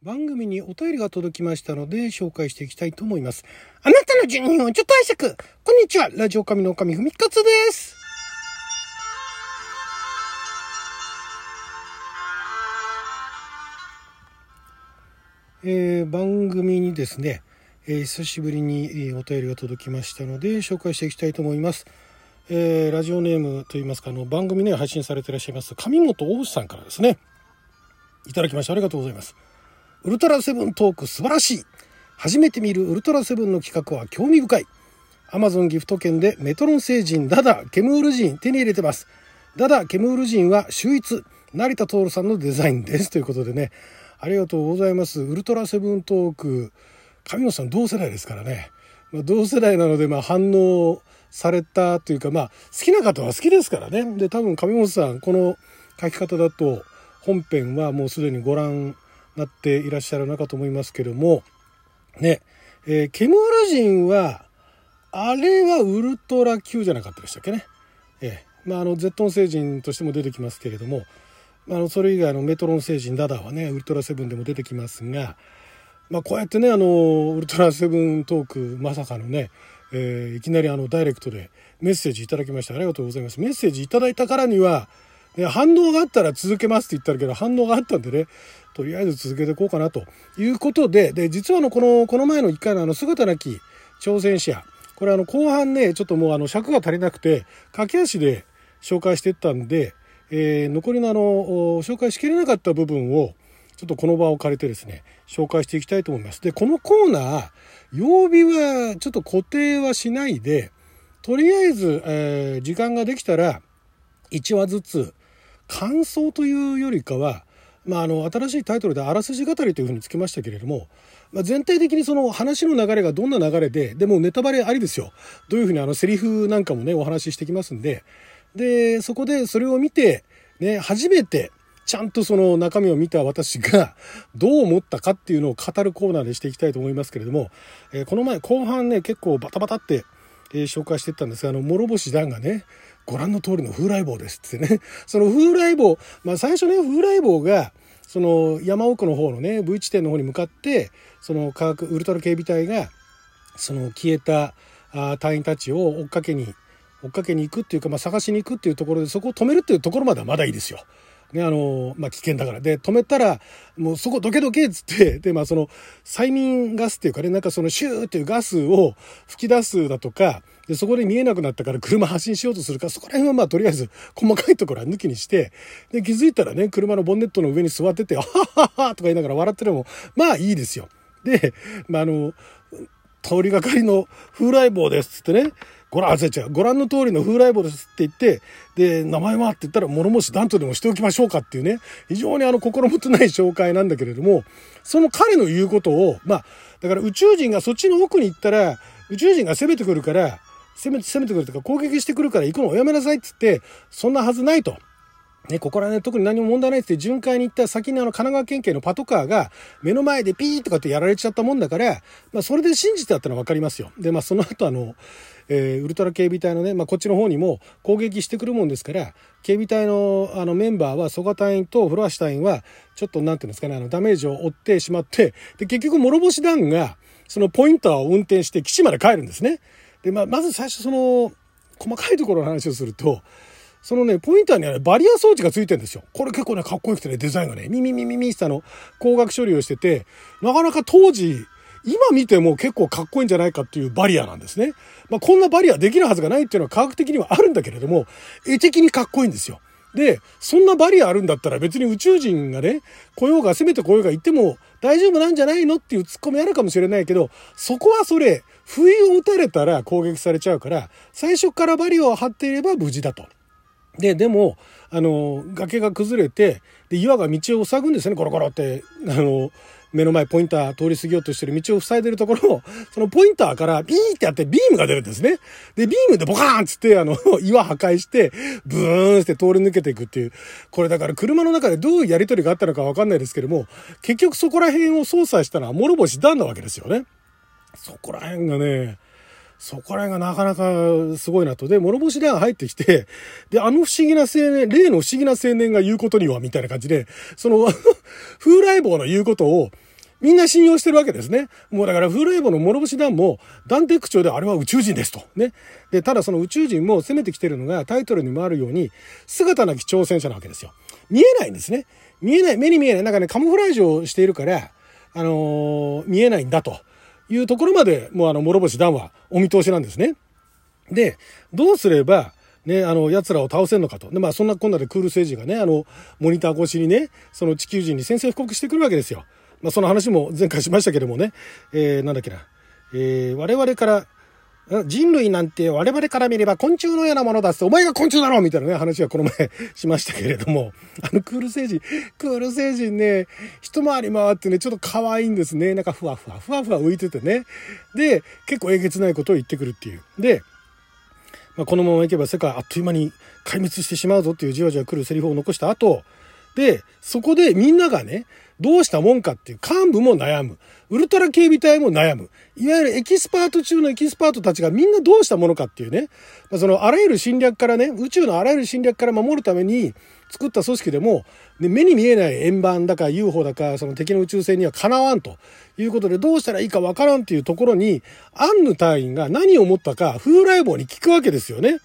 番組にお便りが届きましたので紹介していきたいと思います。あなたの12分をちょっと拝借こんにちはラジオ神の神ふみかつですえー、番組にですね、えー、久しぶりに、えー、お便りが届きましたので紹介していきたいと思います。えー、ラジオネームといいますかあの番組で配信されていらっしゃいます上本大内さんからですねいただきましてありがとうございます。ウルトラセブントーク素晴らしい。初めて見るウルトラセブンの企画は興味深い。アマゾンギフト券でメトロン星人ダダケムール人手に入れてます。ダダケムール人は秀逸。成田徹さんのデザインです。ということでね。ありがとうございます。ウルトラセブントーク神野さん同世代ですからね、まあ、同世代なのでまあ反応されたというかまあ好きな方は好きですからね。で多分上本さんこの書き方だと本編はもうすでにご覧なっていらっしゃる中と思いますけどもねえー、ケムール人はあれはウルトラ Q じゃなかったでしたっけね？えー、まああのゼットン星人としても出てきますけれども、あのそれ以外のメトロン星人ダダはねウルトラセブンでも出てきますが、まあ、こうやってねあのウルトラセブントークまさかのね、えー、いきなりあのダイレクトでメッセージいただきましてありがとうございます。メッセージいただいたからにはで反応があったら続けますって言ったけど反応があったんでねとりあえず続けていこうかなということでで実はあのこのこの前の1回のあの姿なき挑戦者これあの後半ねちょっともうあの尺が足りなくて駆け足で紹介していったんで、えー、残りのあの紹介しきれなかった部分をちょっとこの場を借りてですね紹介していきたいと思います。でこのコーナー曜日はちょっと固定はしないでとりあえず、えー、時間ができたら1話ずつ感想というよりかは、まあ、あの新しいタイトルで「あらすじ語り」というふうにつけましたけれども、まあ、全体的にその話の流れがどんな流れででもネタバレありですよ。どういうふうにあのセリフなんかもねお話ししてきますんで。でそこでそれを見て、ね、初めてちゃんとその中身を見た私がどう思ったかっていうのを語るコーナーでしていきたいと思いますけれども、えー、この前後半ね結構バタバタって、えー、紹介していったんですがあの諸星団がねご覧の通りの風来坊ですってね。その風来坊、まあ最初ね、風来坊が、その山奥の方のね、V 地点の方に向かって、その科学、ウルトラ警備隊が、その消えた隊員たちを追っかけに、追っかけに行くっていうか、まあ探しに行くっていうところで、そこを止めるっていうところまではまだいいですよ。ね、あの、まあ、危険だから。で、止めたら、もうそこどけどけっつって、で、まあ、その、催眠ガスっていうかね、なんかそのシューっていうガスを吹き出すだとか、で、そこで見えなくなったから車発進しようとするから、そこら辺はまあ、とりあえず、細かいところは抜きにして、で、気づいたらね、車のボンネットの上に座ってて、あはははとか言いながら笑ってるのも、まあ、いいですよ。で、まあ、あの、通りがかりの風来坊ですっつってね、ご覧、あ、違う、ご覧の通りの風来坊ですって言って、で、名前はって言ったら、諸星団とでもしておきましょうかっていうね、非常にあの、心もとない紹介なんだけれども、その彼の言うことを、まあ、だから宇宙人がそっちの奥に行ったら、宇宙人が攻めてくるから、攻めて、攻めてくるとか攻撃してくるから行くのをやめなさいって言って、そんなはずないと。ね、ここらね、特に何も問題ないって巡回に行った先にあの神奈川県警のパトカーが目の前でピーとかってやられちゃったもんだから、まあそれで信じてたってのは分かりますよ。で、まあその後あの、えー、ウルトラ警備隊のね、まあこっちの方にも攻撃してくるもんですから、警備隊のあのメンバーは曽我隊員と古橋隊員はちょっとなんていうんですかね、あのダメージを負ってしまって、で、結局諸星団がそのポインターを運転して基地まで帰るんですね。で、まあ、まず最初その細かいところの話をすると、そのね、ポインターにはね、バリア装置がついてるんですよ。これ結構ね、かっこよくてね、デザインがね、ミミミミミしたの、光学処理をしてて、なかなか当時、今見ても結構かっこいいんじゃないかっていうバリアなんですね。まあ、こんなバリアできるはずがないっていうのは科学的にはあるんだけれども、絵的にかっこいいんですよ。で、そんなバリアあるんだったら別に宇宙人がね、来ようが、攻めて来ようが言っても大丈夫なんじゃないのっていうツッコミあるかもしれないけど、そこはそれ、不意を打たれたら攻撃されちゃうから、最初からバリアを張っていれば無事だと。で、でも、あの、崖が崩れて、で、岩が道を塞ぐんですよね、コロコロって。あの、目の前ポインター通り過ぎようとしてる道を塞いでるところを、そのポインターからビーってやってビームが出るんですね。で、ビームでボカーンっつって、あの、岩破壊して、ブーンって通り抜けていくっていう。これだから車の中でどういうやりとりがあったのかわかんないですけども、結局そこら辺を操作したのは諸星団なわけですよね。そこら辺がね、そこら辺がなかなかすごいなと。で、諸星団入ってきて、で、あの不思議な青年、例の不思議な青年が言うことには、みたいな感じで、その 風来坊の言うことを、みんな信用してるわけですね。もうだからフルエボの諸星団も、断定口調であれは宇宙人ですと。ね。で、ただその宇宙人も攻めてきてるのがタイトルにもあるように、姿なき挑戦者なわけですよ。見えないんですね。見えない、目に見えない。なんかね、カモフラージュをしているから、あのー、見えないんだというところまで、もうあの、諸星団はお見通しなんですね。で、どうすれば、ね、あの、奴らを倒せるのかと。で、まあ、そんなこんなでクール政治がね、あの、モニター越しにね、その地球人に宣戦布告してくるわけですよ。まあ、その話も前回しましたけどもね、えー、なんだっけな、えー、我々から、人類なんて我々から見れば昆虫のようなものだって、お前が昆虫だろみたいなね、話はこの前 しましたけれども、あの、クール星人、クール星人ね、一回り回ってね、ちょっと可愛いんですね。なんかふわふわ、ふわふわ浮いててね。で、結構えげつないことを言ってくるっていう。で、まあ、このままいけば世界あっという間に壊滅してしまうぞっていうじわじわ来るセリフを残した後、で、そこでみんながね、どうしたもんかっていう幹部も悩む。ウルトラ警備隊も悩む。いわゆるエキスパート中のエキスパートたちがみんなどうしたものかっていうね。まあ、そのあらゆる侵略からね、宇宙のあらゆる侵略から守るために作った組織でも、ね、目に見えない円盤だか UFO だか、その敵の宇宙船にはかなわんということでどうしたらいいかわからんっていうところに、アンヌ隊員が何を思ったか風来坊に聞くわけですよね。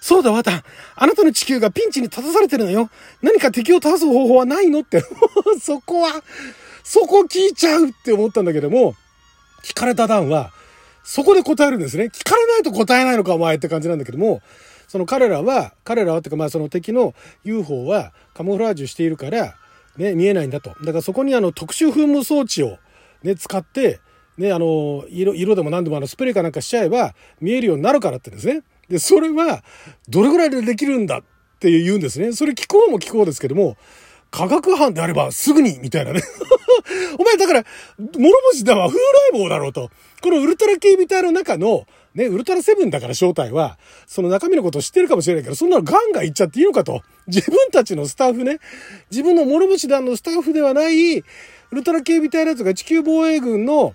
そうだ、ワタン。あなたの地球がピンチに立たされてるのよ。何か敵を倒す方法はないのって。そこは、そこ聞いちゃうって思ったんだけども、聞かれた段は、そこで答えるんですね。聞かれないと答えないのか、お前って感じなんだけども、その彼らは、彼らはっていうか、まあその敵の UFO はカモフラージュしているから、ね、見えないんだと。だからそこにあの特殊噴霧装置をね、使って、ね、あの、色、色でも何でもあのスプレーかなんかしちゃえば見えるようになるからってですね。で、それは、どれぐらいでできるんだって言うんですね。それ聞こうも聞こうですけども、科学班であればすぐに、みたいなね。お前だから、諸星だわ、風来坊だろうと。このウルトラ警備隊の中の、ね、ウルトラセブンだから正体は、その中身のことを知ってるかもしれないけど、そんなのガンガン言っちゃっていいのかと。自分たちのスタッフね、自分の諸星団のスタッフではない、ウルトラ警備隊のやつが地球防衛軍の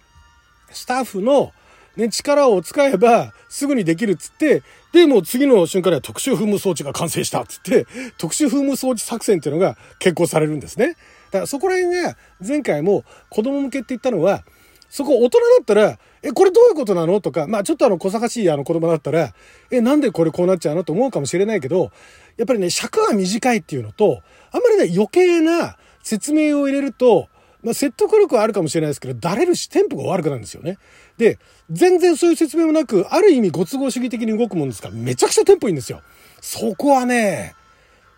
スタッフの、ね、力を使えばすぐにできるっつって、で、もう次の瞬間には特殊噴霧装置が完成したっつって、特殊噴霧装置作戦っていうのが決行されるんですね。だからそこら辺が前回も子供向けって言ったのは、そこ大人だったら、え、これどういうことなの？とか、まあちょっとあの小賢しいあの子供だったら、え、なんでこれこうなっちゃうの？と思うかもしれないけど、やっぱりね、尺が短いっていうのと、あんまりね、余計な説明を入れると、まあ説得力はあるかもしれないですけど、だれるし、テンポが悪くなるんですよね。で、全然そういう説明もなく、ある意味ご都合主義的に動くもんですから、めちゃくちゃテンポいいんですよ。そこはね、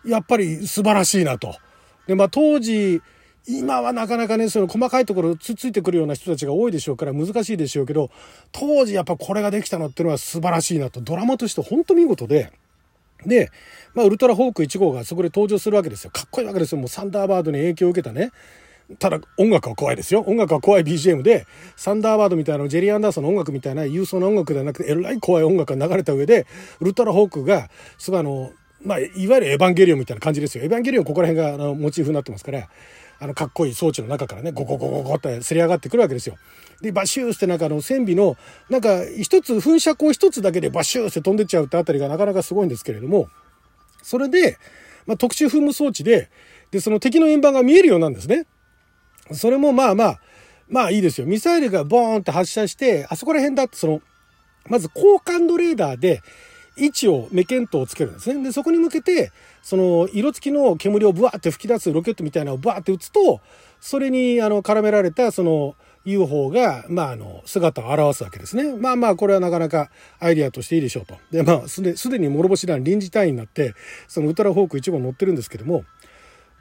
やっぱり素晴らしいなと。で、まあ当時、今はなかなかね、その細かいところつついてくるような人たちが多いでしょうから難しいでしょうけど、当時やっぱこれができたのっていうのは素晴らしいなと。ドラマとして本当見事で、で、まあ、ウルトラホーク1号がそこで登場するわけですよ。かっこいいわけですよ。もうサンダーバードに影響を受けたね。ただ音楽は怖いですよ。音楽は怖い BGM で、サンダーバードみたいなジェリー・アンダーソンの音楽みたいな郵送な音楽ではなくて、えらい怖い音楽が流れた上で、ウルトラホークが、すごいあの、まあ、いわゆるエヴァンゲリオンみたいな感じですよ。エヴァンゲリオンここら辺があのモチーフになってますから、あの、かっこいい装置の中からね、ゴゴゴゴゴってせり上がってくるわけですよ。で、バシューってなんかあの、船尾の、なんか一つ、噴射口一つだけでバシューって飛んでっちゃうってあたりがなかなかすごいんですけれども、それで、まあ、特殊噴霧装置で、で、その敵の円盤が見えるようなんですね。それもまあまあ、まあいいですよ。ミサイルがボーンって発射して、あそこら辺だってその、まず高感度レーダーで位置をメケントをつけるんですね。で、そこに向けて、その色付きの煙をブワーって吹き出すロケットみたいなのをブワーって撃つと、それにあの絡められたその UFO が、まあ、あの、姿を現すわけですね。まあまあ、これはなかなかアイディアとしていいでしょうと。で、まあ、すで、すでに諸星団臨時隊員になって、そのウルトラホーク1号乗ってるんですけども、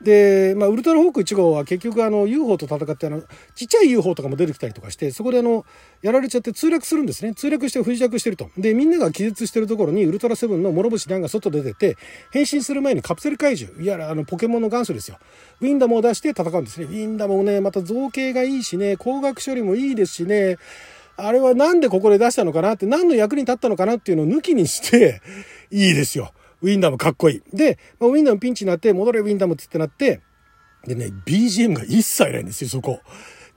で、まあ、ウルトラホーク1号は結局あの UFO と戦ってあのちっちゃい UFO とかも出てきたりとかしてそこであのやられちゃって墜落するんですね。墜落して不時着してると。でみんなが気絶してるところにウルトラセブンの諸星団が外出てて変身する前にカプセル怪獣いわゆるあのポケモンの元祖ですよ。ウィンダムを出して戦うんですね。ウィンダムもねまた造形がいいしね光学処理もいいですしね。あれはなんでここで出したのかなって何の役に立ったのかなっていうのを抜きにしていいですよ。ウィンダムかっこいいで、まあ、ウィンダムピンチになって戻れウィンダムってってなってでね、BGM が一切ないんですよ、そこ。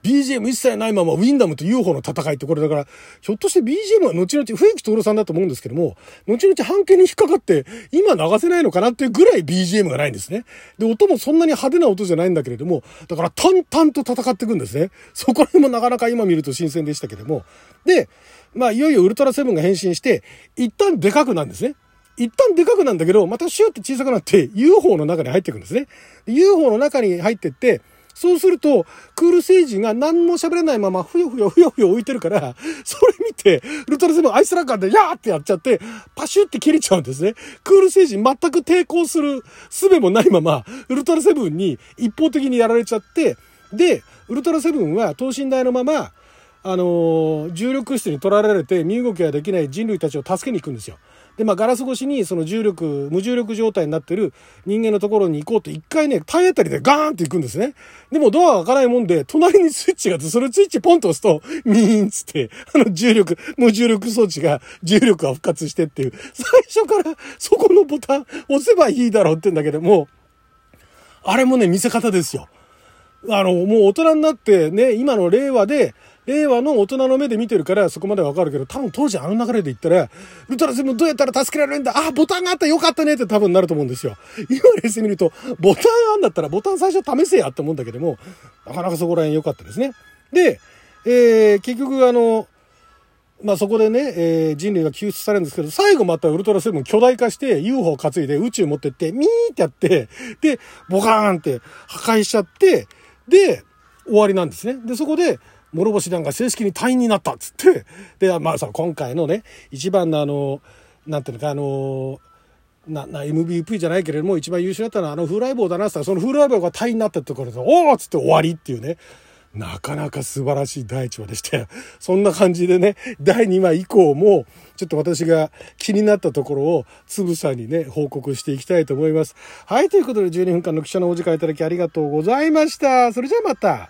BGM 一切ないままウィンダムと UFO の戦いってこれだから、ひょっとして BGM は後々、笛木徹さんだと思うんですけども、後々半径に引っかかって、今流せないのかなっていうぐらい BGM がないんですね。で、音もそんなに派手な音じゃないんだけれども、だから淡々と戦っていくんですね。そこら辺もなかなか今見ると新鮮でしたけども。で、まあ、いよいよウルトラセブンが変身して、一旦でかくなんですね。一旦でかくなんだけど、またシューって小さくなって UFO の中に入っていくんですね。UFO の中に入ってって、そうすると、クール星人が何も喋れないまま、ふよふよふよふよ置いてるから、それ見て、ウルトラセブンアイスラッガーで、やーってやっちゃって、パシュって切れちゃうんですね。クール星人全く抵抗する術もないまま、ウルトラセブンに一方的にやられちゃって、で、ウルトラセブンは等身大のまま、あのー、重力質に取られて身動きができない人類たちを助けに行くんですよ。で、まあ、ガラス越しにその重力、無重力状態になってる人間のところに行こうと一回ね、体当たりでガーンって行くんですね。でもドアが開かないもんで、隣にスイッチがあって、それスイッチポンと押すと、ミーンつって、あの重力、無重力装置が重力が復活してっていう、最初からそこのボタン押せばいいだろうってんだけども、あれもね、見せ方ですよ。あの、もう大人になってね、今の令和で、令和の大人の目で見てるからそこまでわかるけど、多分当時あの流れで言ったら、ウルトラセブンどうやったら助けられるんだあ、ボタンがあったよかったねって多分なると思うんですよ。今冷静に見ると、ボタンあんだったらボタン最初試せやって思うんだけども、なかなかそこら辺良かったですね。で、えー、結局あの、まあそこでね、えー、人類が救出されるんですけど、最後またウルトラセブン巨大化して UFO を担いで宇宙持ってって、ミーってやって、で、ボカーンって破壊しちゃって、で、終わりなんですね。で、そこで、諸星団が正式に隊員になったっつって、で、まあさ、今回のね、一番のあの、なんていうのか、あの、な、な、MVP じゃないけれども、一番優秀だったのはあの風来坊だなってその風来坊が隊員になったところで、おおっつって終わりっていうね。なかなか素晴らしい第1話でしたよ。そんな感じでね、第2話以降も、ちょっと私が気になったところを、つぶさにね、報告していきたいと思います。はい、ということで12分間の記者のお時間いただきありがとうございました。それじゃあまた。